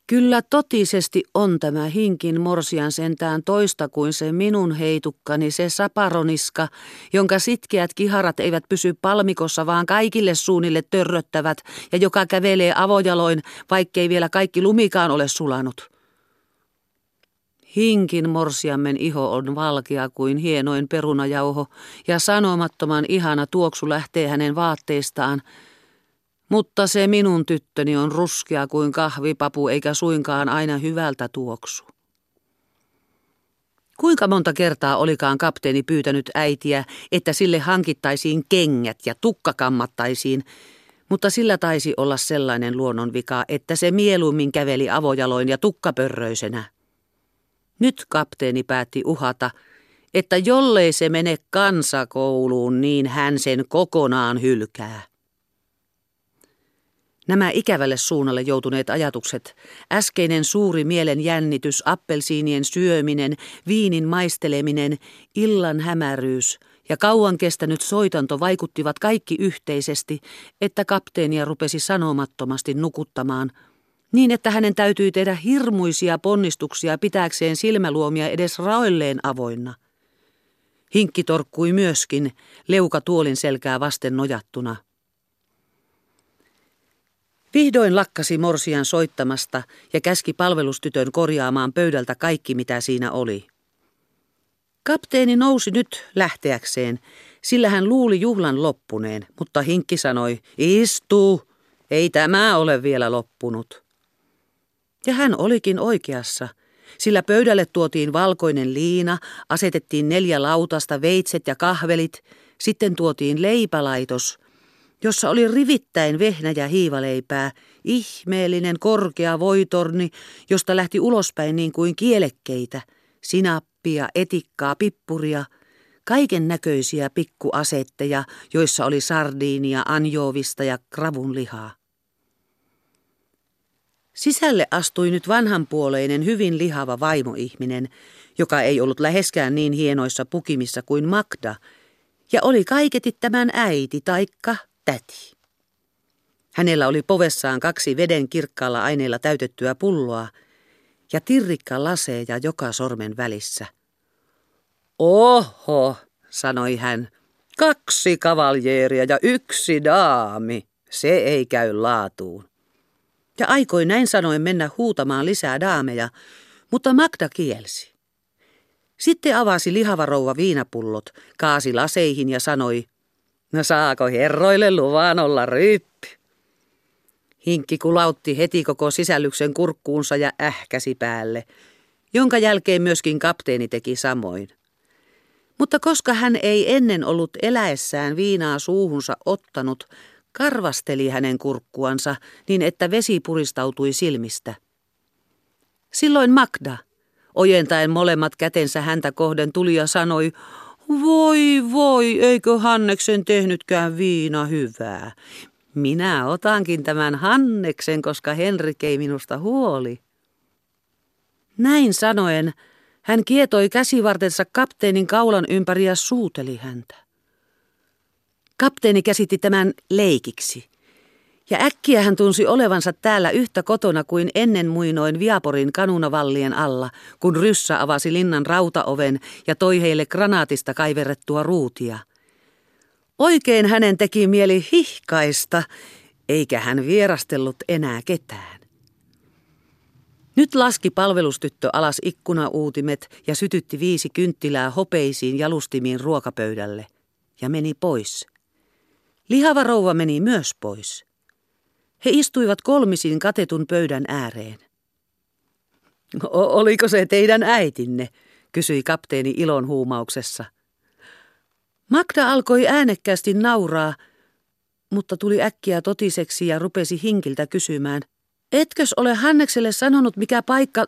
kyllä totisesti on tämä hinkin morsian sentään toista kuin se minun heitukkani, se saparoniska, jonka sitkeät kiharat eivät pysy palmikossa, vaan kaikille suunnille törröttävät ja joka kävelee avojaloin, vaikkei vielä kaikki lumikaan ole sulanut. Hinkin morsiammen iho on valkea kuin hienoin perunajauho ja sanomattoman ihana tuoksu lähtee hänen vaatteistaan. Mutta se minun tyttöni on ruskea kuin kahvipapu eikä suinkaan aina hyvältä tuoksu. Kuinka monta kertaa olikaan kapteeni pyytänyt äitiä, että sille hankittaisiin kengät ja tukka kammattaisiin, mutta sillä taisi olla sellainen luonnonvika, että se mieluummin käveli avojaloin ja tukkapörröisenä. Nyt kapteeni päätti uhata, että jollei se mene kansakouluun, niin hän sen kokonaan hylkää. Nämä ikävälle suunnalle joutuneet ajatukset, äskeinen suuri mielen jännitys, appelsiinien syöminen, viinin maisteleminen, illan hämäryys ja kauan kestänyt soitanto vaikuttivat kaikki yhteisesti, että kapteenia rupesi sanomattomasti nukuttamaan, niin että hänen täytyi tehdä hirmuisia ponnistuksia pitääkseen silmäluomia edes raoilleen avoinna. Hinkki torkkui myöskin, leuka tuolin selkää vasten nojattuna – Vihdoin lakkasi Morsian soittamasta ja käski palvelustytön korjaamaan pöydältä kaikki, mitä siinä oli. Kapteeni nousi nyt lähteäkseen, sillä hän luuli juhlan loppuneen, mutta Hinkki sanoi, istuu, ei tämä ole vielä loppunut. Ja hän olikin oikeassa, sillä pöydälle tuotiin valkoinen liina, asetettiin neljä lautasta, veitset ja kahvelit, sitten tuotiin leipälaitos – jossa oli rivittäin vehnä hiivaleipää, ihmeellinen korkea voitorni, josta lähti ulospäin niin kuin kielekkeitä, sinappia, etikkaa, pippuria, kaiken näköisiä pikkuasetteja, joissa oli sardiinia, anjoovista ja kravun lihaa. Sisälle astui nyt vanhanpuoleinen, hyvin lihava vaimoihminen, joka ei ollut läheskään niin hienoissa pukimissa kuin Magda, ja oli kaiketi tämän äiti taikka täti. Hänellä oli povessaan kaksi veden kirkkaalla aineella täytettyä pulloa ja tirrikka laseja joka sormen välissä. Oho, sanoi hän, kaksi kavaljeeria ja yksi daami. Se ei käy laatuun. Ja aikoi näin sanoen mennä huutamaan lisää daameja, mutta Magda kielsi. Sitten avasi lihava rouva viinapullot, kaasi laseihin ja sanoi, No saako herroille luvan olla ryyppi? Hinkki kulautti heti koko sisällyksen kurkkuunsa ja ähkäsi päälle, jonka jälkeen myöskin kapteeni teki samoin. Mutta koska hän ei ennen ollut eläessään viinaa suuhunsa ottanut, karvasteli hänen kurkkuansa niin, että vesi puristautui silmistä. Silloin Magda, ojentaen molemmat kätensä häntä kohden, tuli ja sanoi, voi voi, eikö Hanneksen tehnytkään viina hyvää? Minä otankin tämän Hanneksen, koska Henrik ei minusta huoli. Näin sanoen, hän kietoi käsivartensa kapteenin kaulan ympäri ja suuteli häntä. Kapteeni käsitti tämän leikiksi – ja äkkiä hän tunsi olevansa täällä yhtä kotona kuin ennen muinoin Viaporin kanunavallien alla, kun ryssä avasi linnan rautaoven ja toi heille granaatista kaiverrettua ruutia. Oikein hänen teki mieli hihkaista, eikä hän vierastellut enää ketään. Nyt laski palvelustyttö alas ikkunauutimet ja sytytti viisi kynttilää hopeisiin jalustimiin ruokapöydälle ja meni pois. Lihava rouva meni myös pois. He istuivat kolmisin katetun pöydän ääreen. O- oliko se teidän äitinne? kysyi kapteeni ilon huumauksessa. Magda alkoi äänekkäästi nauraa, mutta tuli äkkiä totiseksi ja rupesi hinkiltä kysymään. Etkös ole Hannekselle sanonut, mikä paikka...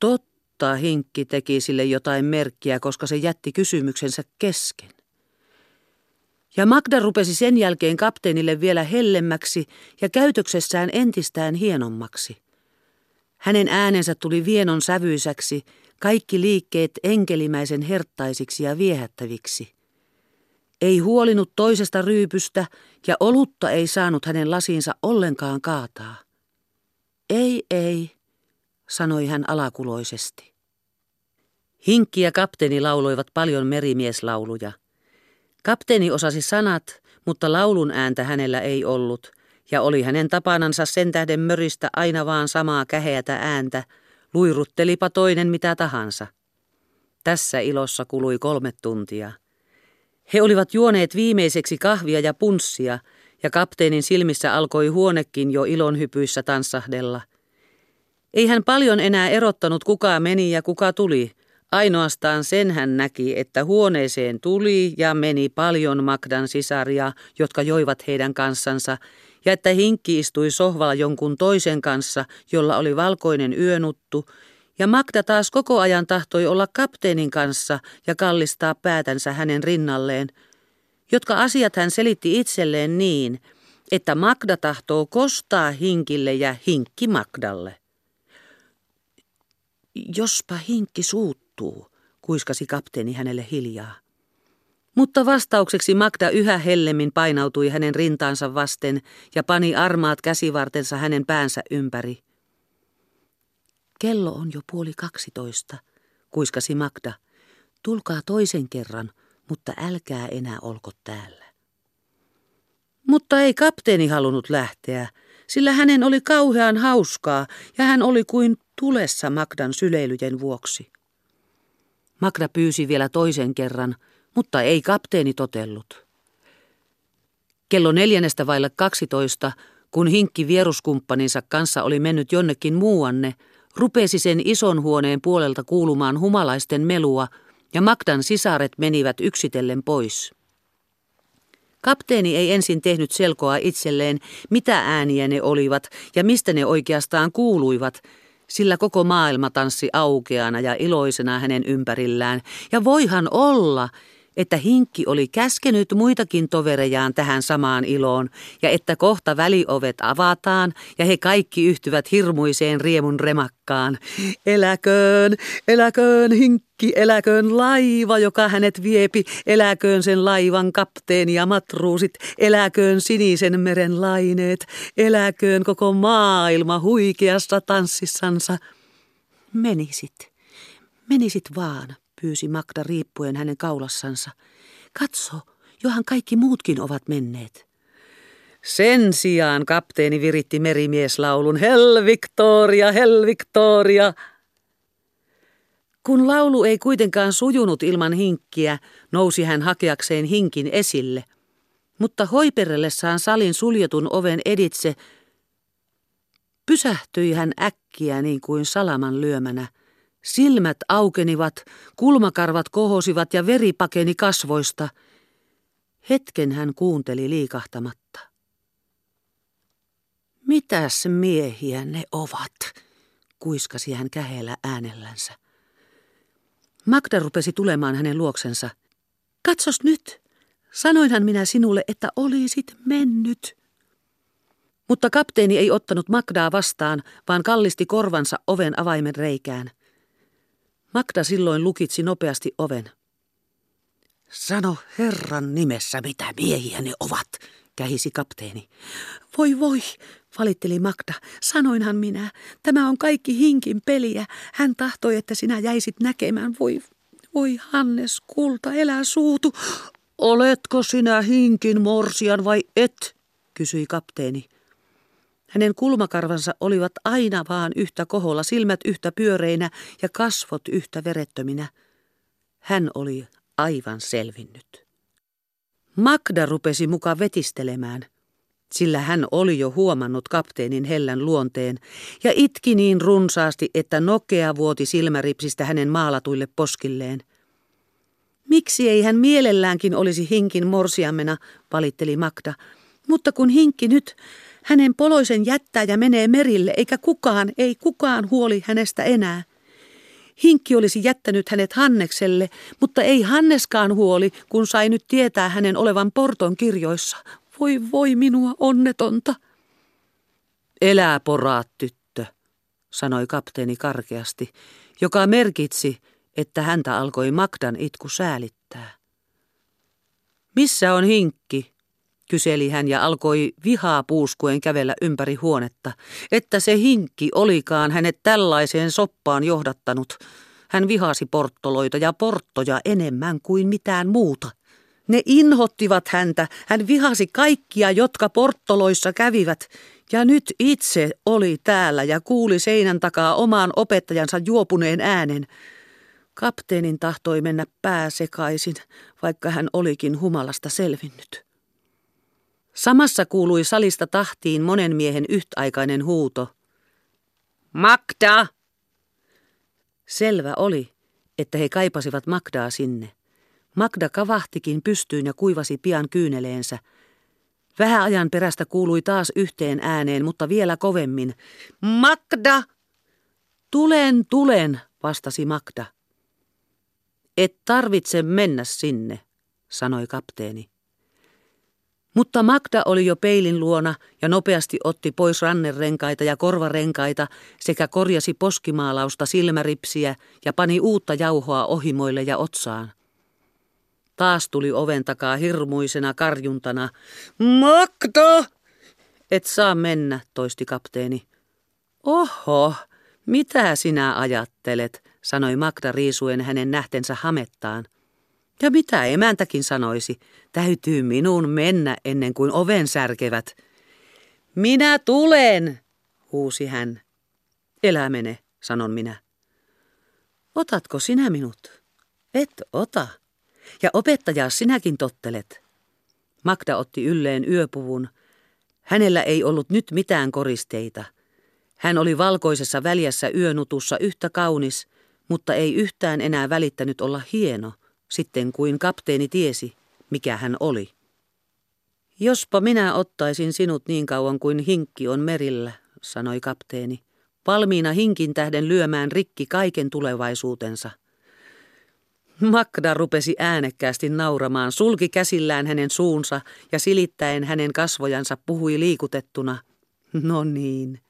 Totta, hinkki teki sille jotain merkkiä, koska se jätti kysymyksensä kesken. Ja Magda rupesi sen jälkeen kapteenille vielä hellemmäksi ja käytöksessään entistään hienommaksi. Hänen äänensä tuli vienon sävyisäksi, kaikki liikkeet enkelimäisen herttaisiksi ja viehättäviksi. Ei huolinut toisesta ryypystä ja olutta ei saanut hänen lasiinsa ollenkaan kaataa. Ei, ei, sanoi hän alakuloisesti. Hinkki ja kapteeni lauloivat paljon merimieslauluja – Kapteeni osasi sanat, mutta laulun ääntä hänellä ei ollut, ja oli hänen tapanansa sen tähden möristä aina vaan samaa käheätä ääntä, luiruttelipa toinen mitä tahansa. Tässä ilossa kului kolme tuntia. He olivat juoneet viimeiseksi kahvia ja punssia, ja kapteenin silmissä alkoi huonekin jo ilonhypyissä tanssahdella. Ei hän paljon enää erottanut kuka meni ja kuka tuli, Ainoastaan sen hän näki, että huoneeseen tuli ja meni paljon Magdan sisaria, jotka joivat heidän kanssansa, ja että hinkki istui sohvalla jonkun toisen kanssa, jolla oli valkoinen yönuttu, ja Magda taas koko ajan tahtoi olla kapteenin kanssa ja kallistaa päätänsä hänen rinnalleen, jotka asiat hän selitti itselleen niin, että Magda tahtoo kostaa hinkille ja hinkki Magdalle. Jospa hinkki suuttuu, kuiskasi kapteeni hänelle hiljaa. Mutta vastaukseksi Magda yhä hellemmin painautui hänen rintaansa vasten ja pani armaat käsivartensa hänen päänsä ympäri. Kello on jo puoli kaksitoista, kuiskasi Magda. Tulkaa toisen kerran, mutta älkää enää olko täällä. Mutta ei kapteeni halunnut lähteä, sillä hänen oli kauhean hauskaa ja hän oli kuin tulessa Magdan syleilyjen vuoksi. Magda pyysi vielä toisen kerran, mutta ei kapteeni totellut. Kello neljännestä vaille kaksitoista, kun hinkki vieruskumppaninsa kanssa oli mennyt jonnekin muuanne, rupesi sen ison huoneen puolelta kuulumaan humalaisten melua, ja Magdan sisaret menivät yksitellen pois. Kapteeni ei ensin tehnyt selkoa itselleen, mitä ääniä ne olivat ja mistä ne oikeastaan kuuluivat, sillä koko maailma tanssi aukeana ja iloisena hänen ympärillään. Ja voihan olla, että Hinkki oli käskenyt muitakin toverejaan tähän samaan iloon, ja että kohta väliovet avataan, ja he kaikki yhtyvät hirmuiseen riemun remakkaan. Eläköön, eläköön Hinkki, eläköön laiva, joka hänet viepi, eläköön sen laivan kapteeni ja matruusit, eläköön sinisen meren laineet, eläköön koko maailma huikeassa tanssissansa. Menisit, menisit vaan pyysi Magda riippuen hänen kaulassansa. Katso, johan kaikki muutkin ovat menneet. Sen sijaan kapteeni viritti merimieslaulun Hell Victoria, Hell Victoria. Kun laulu ei kuitenkaan sujunut ilman hinkkiä, nousi hän hakeakseen hinkin esille. Mutta hoiperellessaan salin suljetun oven editse pysähtyi hän äkkiä niin kuin salaman lyömänä – Silmät aukenivat, kulmakarvat kohosivat ja veri pakeni kasvoista. Hetken hän kuunteli liikahtamatta. Mitäs miehiä ne ovat, kuiskasi hän käheellä äänellänsä. Magda rupesi tulemaan hänen luoksensa. Katsos nyt, sanoinhan minä sinulle, että olisit mennyt. Mutta kapteeni ei ottanut Magdaa vastaan, vaan kallisti korvansa oven avaimen reikään. Magda silloin lukitsi nopeasti oven. Sano Herran nimessä, mitä miehiä ne ovat, kähisi kapteeni. Voi voi, valitteli Magda. Sanoinhan minä, tämä on kaikki hinkin peliä. Hän tahtoi, että sinä jäisit näkemään. Voi, voi Hannes, kulta, elää suutu. Oletko sinä hinkin morsian vai et, kysyi kapteeni. Hänen kulmakarvansa olivat aina vaan yhtä koholla, silmät yhtä pyöreinä ja kasvot yhtä verettöminä. Hän oli aivan selvinnyt. Magda rupesi muka vetistelemään, sillä hän oli jo huomannut kapteenin hellän luonteen ja itki niin runsaasti, että nokea vuoti silmäripsistä hänen maalatuille poskilleen. Miksi ei hän mielelläänkin olisi hinkin morsiamena, valitteli Magda, mutta kun hinkki nyt hänen poloisen jättää ja menee merille, eikä kukaan, ei kukaan huoli hänestä enää. Hinkki olisi jättänyt hänet Hannekselle, mutta ei Hanneskaan huoli, kun sai nyt tietää hänen olevan porton kirjoissa. Voi voi minua onnetonta. Elää poraat, tyttö, sanoi kapteeni karkeasti, joka merkitsi, että häntä alkoi Magdan itku säälittää. Missä on hinkki? Kyseli hän ja alkoi vihaa puuskuen kävellä ympäri huonetta, että se hinkki olikaan hänet tällaiseen soppaan johdattanut. Hän vihasi porttoloita ja porttoja enemmän kuin mitään muuta. Ne inhottivat häntä, hän vihasi kaikkia, jotka porttoloissa kävivät, ja nyt itse oli täällä ja kuuli seinän takaa omaan opettajansa juopuneen äänen. Kapteenin tahtoi mennä pää sekaisin, vaikka hän olikin humalasta selvinnyt. Samassa kuului salista tahtiin monen miehen yhtäaikainen huuto. Magda! Selvä oli, että he kaipasivat Magdaa sinne. Magda kavahtikin pystyyn ja kuivasi pian kyyneleensä. Vähän ajan perästä kuului taas yhteen ääneen, mutta vielä kovemmin. Magda! Tulen, tulen, vastasi Magda. Et tarvitse mennä sinne, sanoi kapteeni. Mutta Magda oli jo peilin luona ja nopeasti otti pois rannerenkaita ja korvarenkaita sekä korjasi poskimaalausta silmäripsiä ja pani uutta jauhoa ohimoille ja otsaan. Taas tuli oven takaa hirmuisena karjuntana. Magda! Et saa mennä, toisti kapteeni. Oho, mitä sinä ajattelet, sanoi Magda riisuen hänen nähtensä hamettaan. Ja mitä emäntäkin sanoisi, täytyy minun mennä ennen kuin oven särkevät. Minä tulen, huusi hän. Elä mene, sanon minä. Otatko sinä minut? Et ota. Ja opettajaa sinäkin tottelet. Magda otti ylleen yöpuvun. Hänellä ei ollut nyt mitään koristeita. Hän oli valkoisessa väljässä yönutussa yhtä kaunis, mutta ei yhtään enää välittänyt olla hieno – sitten kuin kapteeni tiesi, mikä hän oli. Jospa minä ottaisin sinut niin kauan kuin hinkki on merillä, sanoi kapteeni, valmiina hinkin tähden lyömään rikki kaiken tulevaisuutensa. Magda rupesi äänekkäästi nauramaan, sulki käsillään hänen suunsa ja silittäen hänen kasvojansa puhui liikutettuna. No niin,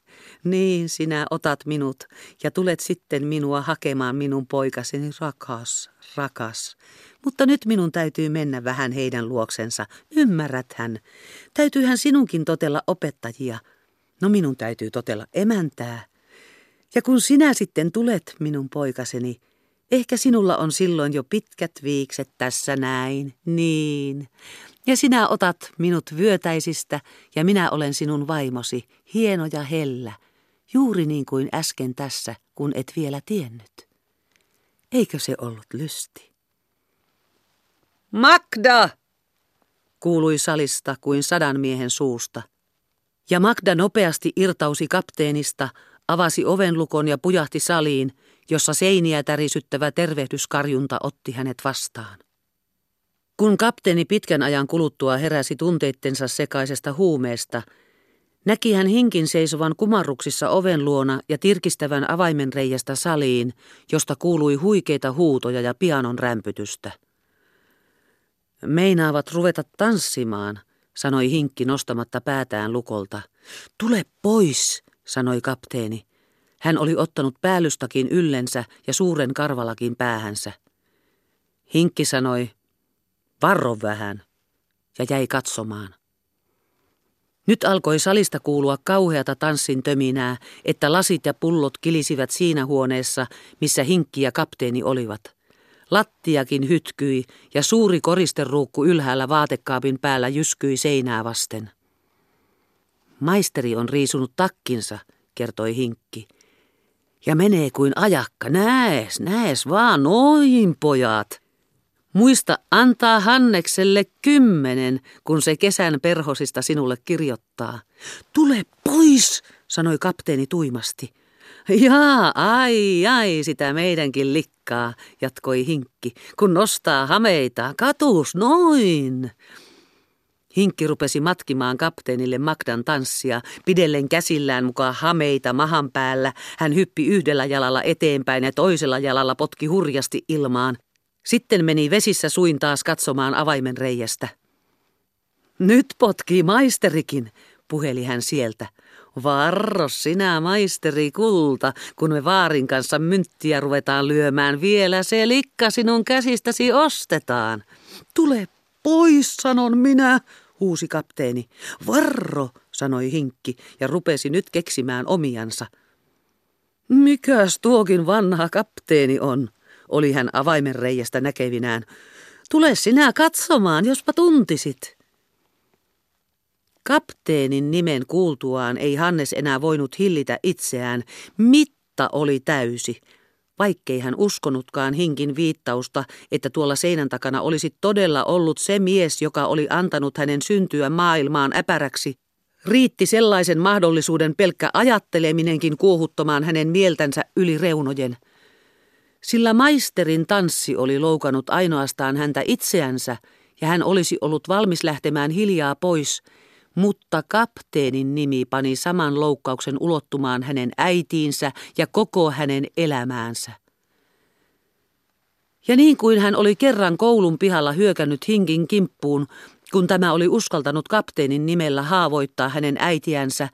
niin sinä otat minut ja tulet sitten minua hakemaan minun poikaseni rakas, rakas. Mutta nyt minun täytyy mennä vähän heidän luoksensa. Ymmärrät hän. Täytyyhän sinunkin totella opettajia. No minun täytyy totella emäntää. Ja kun sinä sitten tulet, minun poikaseni, ehkä sinulla on silloin jo pitkät viikset tässä näin, niin. Ja sinä otat minut vyötäisistä ja minä olen sinun vaimosi, hieno ja hellä, juuri niin kuin äsken tässä, kun et vielä tiennyt. Eikö se ollut lysti? Magda! kuului salista kuin sadan miehen suusta. Ja Magda nopeasti irtausi kapteenista, avasi ovenlukon ja pujahti saliin, jossa seiniä tärisyttävä tervehdyskarjunta otti hänet vastaan. Kun kapteeni pitkän ajan kuluttua heräsi tunteittensa sekaisesta huumeesta, näki hän hinkin seisovan kumarruksissa oven luona ja tirkistävän avaimenreijästä saliin, josta kuului huikeita huutoja ja pianon rämpytystä. Meinaavat ruveta tanssimaan, sanoi hinkki nostamatta päätään lukolta. Tule pois, sanoi kapteeni. Hän oli ottanut päällystakin yllensä ja suuren karvalakin päähänsä. Hinkki sanoi, Varro vähän, ja jäi katsomaan. Nyt alkoi salista kuulua kauheata tanssin töminää, että lasit ja pullot kilisivät siinä huoneessa, missä hinkki ja kapteeni olivat. Lattiakin hytkyi ja suuri koristeruukku ylhäällä vaatekaapin päällä jyskyi seinää vasten. Maisteri on riisunut takkinsa, kertoi hinkki. Ja menee kuin ajakka, näes, näes vaan, noin pojat. Muista antaa Hannekselle kymmenen, kun se kesän perhosista sinulle kirjoittaa. Tule pois, sanoi kapteeni tuimasti. Jaa, ai, ai, sitä meidänkin likkaa, jatkoi hinkki, kun nostaa hameita. Katus, noin. Hinkki rupesi matkimaan kapteenille Magdan tanssia, pidellen käsillään mukaan hameita mahan päällä. Hän hyppi yhdellä jalalla eteenpäin ja toisella jalalla potki hurjasti ilmaan. Sitten meni vesissä suin taas katsomaan avaimen reiästä. Nyt potkii maisterikin, puheli hän sieltä. Varros sinä maisteri kulta, kun me vaarin kanssa mynttiä ruvetaan lyömään, vielä se likka sinun käsistäsi ostetaan. Tule pois, sanon minä, huusi kapteeni. Varro, sanoi hinkki ja rupesi nyt keksimään omiansa. Mikäs tuokin vanha kapteeni on? Oli hän avaimen reiästä näkevinään. Tule sinä katsomaan, jospa tuntisit. Kapteenin nimen kuultuaan ei Hannes enää voinut hillitä itseään. Mitta oli täysi, vaikkei hän uskonutkaan hinkin viittausta, että tuolla seinän takana olisi todella ollut se mies, joka oli antanut hänen syntyä maailmaan äpäräksi. Riitti sellaisen mahdollisuuden pelkkä ajatteleminenkin kuohuttamaan hänen mieltänsä yli reunojen – sillä maisterin tanssi oli loukannut ainoastaan häntä itseänsä ja hän olisi ollut valmis lähtemään hiljaa pois, mutta kapteenin nimi pani saman loukkauksen ulottumaan hänen äitiinsä ja koko hänen elämäänsä. Ja niin kuin hän oli kerran koulun pihalla hyökännyt hinkin kimppuun, Kun tämä oli uskaltanut kapteenin nimellä haavoittaa hänen äitiänsä,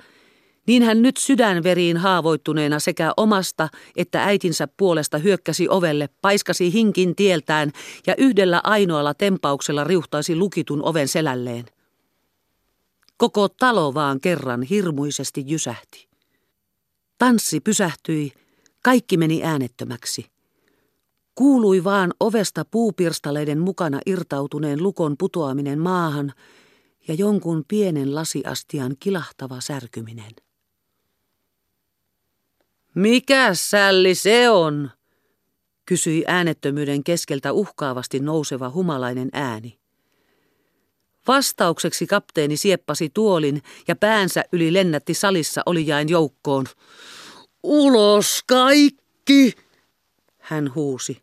niin hän nyt sydänveriin haavoittuneena sekä omasta että äitinsä puolesta hyökkäsi ovelle, paiskasi hinkin tieltään ja yhdellä ainoalla tempauksella riuhtaisi lukitun oven selälleen. Koko talo vaan kerran hirmuisesti jysähti. Tanssi pysähtyi, kaikki meni äänettömäksi. Kuului vaan ovesta puupirstaleiden mukana irtautuneen lukon putoaminen maahan ja jonkun pienen lasiastian kilahtava särkyminen. Mikä sälli se on? kysyi äänettömyyden keskeltä uhkaavasti nouseva humalainen ääni. Vastaukseksi kapteeni sieppasi tuolin ja päänsä yli lennätti salissa olijain joukkoon. Ulos kaikki, hän huusi.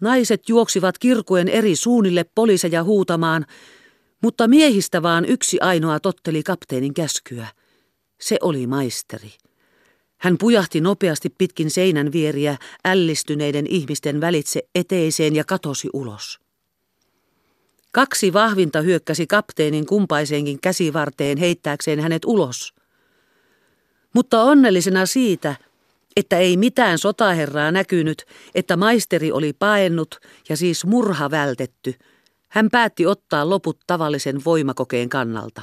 Naiset juoksivat kirkuen eri suunnille poliiseja huutamaan, mutta miehistä vaan yksi ainoa totteli kapteenin käskyä. Se oli maisteri. Hän pujahti nopeasti pitkin seinän vieriä ällistyneiden ihmisten välitse eteiseen ja katosi ulos. Kaksi vahvinta hyökkäsi kapteenin kumpaiseenkin käsivarteen heittääkseen hänet ulos. Mutta onnellisena siitä, että ei mitään sotaherraa näkynyt, että maisteri oli paennut ja siis murha vältetty, hän päätti ottaa loput tavallisen voimakokeen kannalta.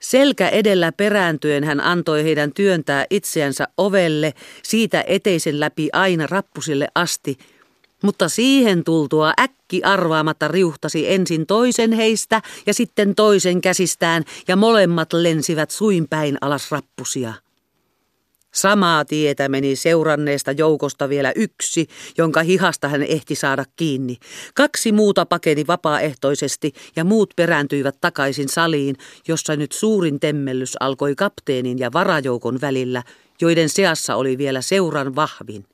Selkä edellä perääntyen hän antoi heidän työntää itseänsä ovelle, siitä eteisen läpi aina rappusille asti, mutta siihen tultua äkki arvaamatta riuhtasi ensin toisen heistä ja sitten toisen käsistään ja molemmat lensivät suinpäin alas rappusia. Samaa tietä meni seuranneesta joukosta vielä yksi, jonka hihasta hän ehti saada kiinni. Kaksi muuta pakeni vapaaehtoisesti ja muut perääntyivät takaisin saliin, jossa nyt suurin temmellys alkoi kapteenin ja varajoukon välillä, joiden seassa oli vielä seuran vahvin.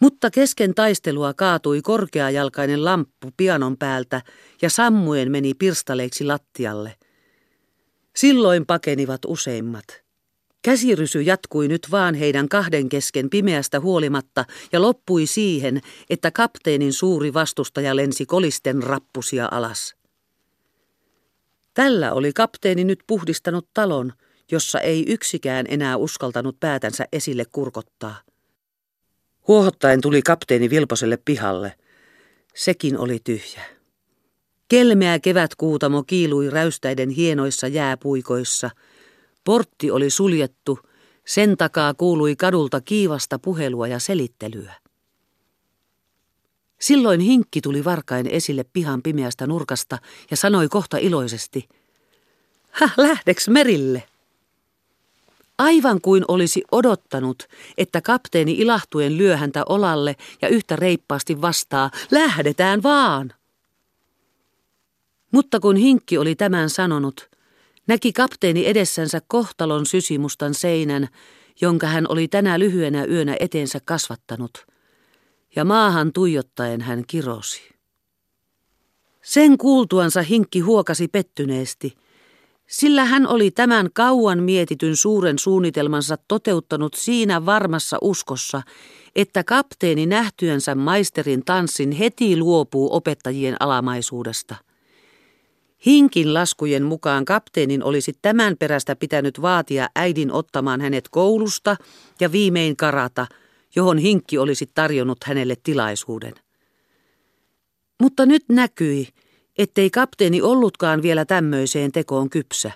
Mutta kesken taistelua kaatui korkeajalkainen lamppu pianon päältä ja sammuen meni pirstaleiksi lattialle. Silloin pakenivat useimmat. Käsirysy jatkui nyt vaan heidän kahden kesken pimeästä huolimatta ja loppui siihen, että kapteenin suuri vastustaja lensi kolisten rappusia alas. Tällä oli kapteeni nyt puhdistanut talon, jossa ei yksikään enää uskaltanut päätänsä esille kurkottaa. Huohottaen tuli kapteeni Vilposelle pihalle. Sekin oli tyhjä. Kelmeä kevätkuutamo kiilui räystäiden hienoissa jääpuikoissa – Portti oli suljettu, sen takaa kuului kadulta kiivasta puhelua ja selittelyä. Silloin hinkki tuli varkain esille pihan pimeästä nurkasta ja sanoi kohta iloisesti, Häh, lähdeks merille? Aivan kuin olisi odottanut, että kapteeni ilahtuen lyö häntä olalle ja yhtä reippaasti vastaa, lähdetään vaan. Mutta kun hinkki oli tämän sanonut, Näki kapteeni edessänsä kohtalon sysimustan seinän, jonka hän oli tänä lyhyenä yönä eteensä kasvattanut, ja maahan tuijottaen hän kirosi. Sen kuultuansa hinkki huokasi pettyneesti, sillä hän oli tämän kauan mietityn suuren suunnitelmansa toteuttanut siinä varmassa uskossa, että kapteeni nähtyänsä maisterin tanssin heti luopuu opettajien alamaisuudesta – Hinkin laskujen mukaan kapteenin olisi tämän perästä pitänyt vaatia äidin ottamaan hänet koulusta ja viimein karata, johon Hinkki olisi tarjonnut hänelle tilaisuuden. Mutta nyt näkyi, ettei kapteeni ollutkaan vielä tämmöiseen tekoon kypsä.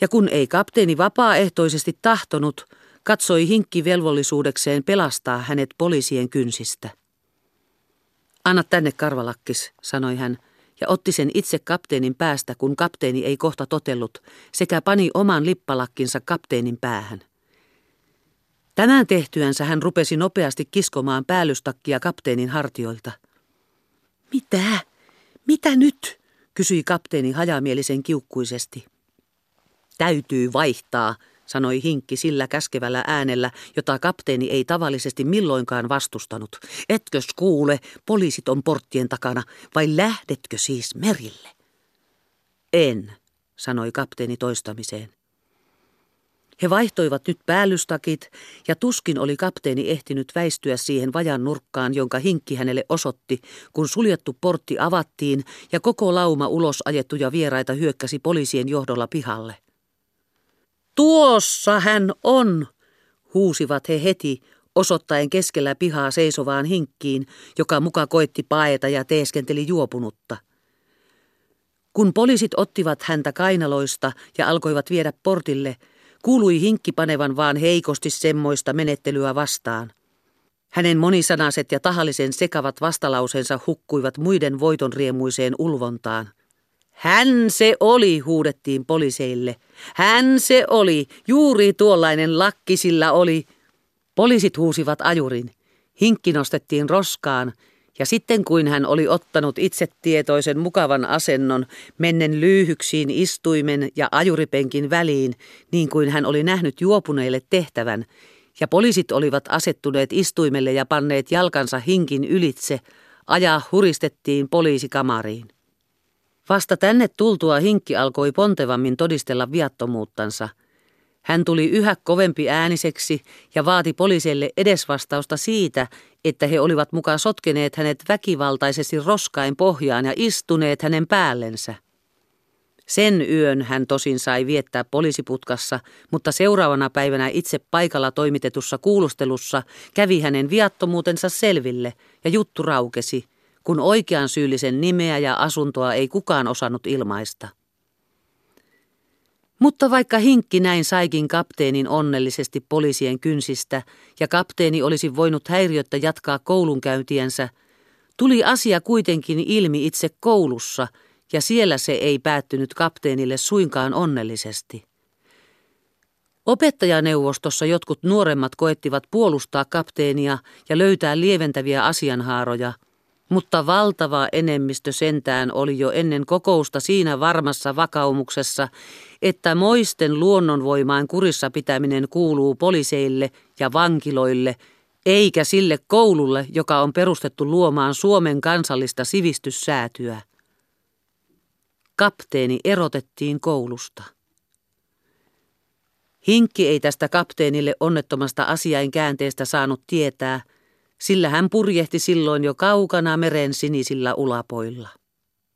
Ja kun ei kapteeni vapaaehtoisesti tahtonut, katsoi Hinkki velvollisuudekseen pelastaa hänet poliisien kynsistä. Anna tänne karvalakkis, sanoi hän ja otti sen itse kapteenin päästä, kun kapteeni ei kohta totellut, sekä pani oman lippalakkinsa kapteenin päähän. Tämän tehtyänsä hän rupesi nopeasti kiskomaan päällystakkia kapteenin hartioilta. Mitä? Mitä nyt? kysyi kapteeni hajamielisen kiukkuisesti. Täytyy vaihtaa, sanoi Hinkki sillä käskevällä äänellä, jota kapteeni ei tavallisesti milloinkaan vastustanut. Etkös kuule, poliisit on porttien takana, vai lähdetkö siis merille? En, sanoi kapteeni toistamiseen. He vaihtoivat nyt päällystakit, ja tuskin oli kapteeni ehtinyt väistyä siihen vajan nurkkaan, jonka hinkki hänelle osoitti, kun suljettu portti avattiin ja koko lauma ulos ajettuja vieraita hyökkäsi poliisien johdolla pihalle. Tuossa hän on, huusivat he heti, osoittaen keskellä pihaa seisovaan hinkkiin, joka muka koetti paeta ja teeskenteli juopunutta. Kun poliisit ottivat häntä kainaloista ja alkoivat viedä portille, kuului hinkki panevan vaan heikosti semmoista menettelyä vastaan. Hänen monisanaset ja tahallisen sekavat vastalausensa hukkuivat muiden voitonriemuiseen ulvontaan. Hän se oli, huudettiin poliiseille. Hän se oli, juuri tuollainen lakki sillä oli. Poliisit huusivat ajurin. Hinkki nostettiin roskaan, ja sitten kuin hän oli ottanut itsetietoisen mukavan asennon, mennen lyyhyksiin istuimen ja ajuripenkin väliin, niin kuin hän oli nähnyt juopuneille tehtävän, ja poliisit olivat asettuneet istuimelle ja panneet jalkansa hinkin ylitse, ajaa huristettiin poliisikamariin. Vasta tänne tultua hinkki alkoi pontevammin todistella viattomuuttansa – hän tuli yhä kovempi ääniseksi ja vaati poliisille edesvastausta siitä, että he olivat mukaan sotkeneet hänet väkivaltaisesti roskain pohjaan ja istuneet hänen päällensä. Sen yön hän tosin sai viettää poliisiputkassa, mutta seuraavana päivänä itse paikalla toimitetussa kuulustelussa kävi hänen viattomuutensa selville ja juttu raukesi, kun oikean syyllisen nimeä ja asuntoa ei kukaan osannut ilmaista. Mutta vaikka Hinkki näin saikin kapteenin onnellisesti poliisien kynsistä ja kapteeni olisi voinut häiriöttä jatkaa koulunkäyntiensä, tuli asia kuitenkin ilmi itse koulussa ja siellä se ei päättynyt kapteenille suinkaan onnellisesti. Opettajaneuvostossa jotkut nuoremmat koettivat puolustaa kapteenia ja löytää lieventäviä asianhaaroja – mutta valtava enemmistö sentään oli jo ennen kokousta siinä varmassa vakaumuksessa, että moisten luonnonvoimaan kurissa pitäminen kuuluu poliseille ja vankiloille, eikä sille koululle, joka on perustettu luomaan Suomen kansallista sivistyssäätyä. Kapteeni erotettiin koulusta. Hinkki ei tästä kapteenille onnettomasta asiain käänteestä saanut tietää – sillä hän purjehti silloin jo kaukana meren sinisillä ulapoilla.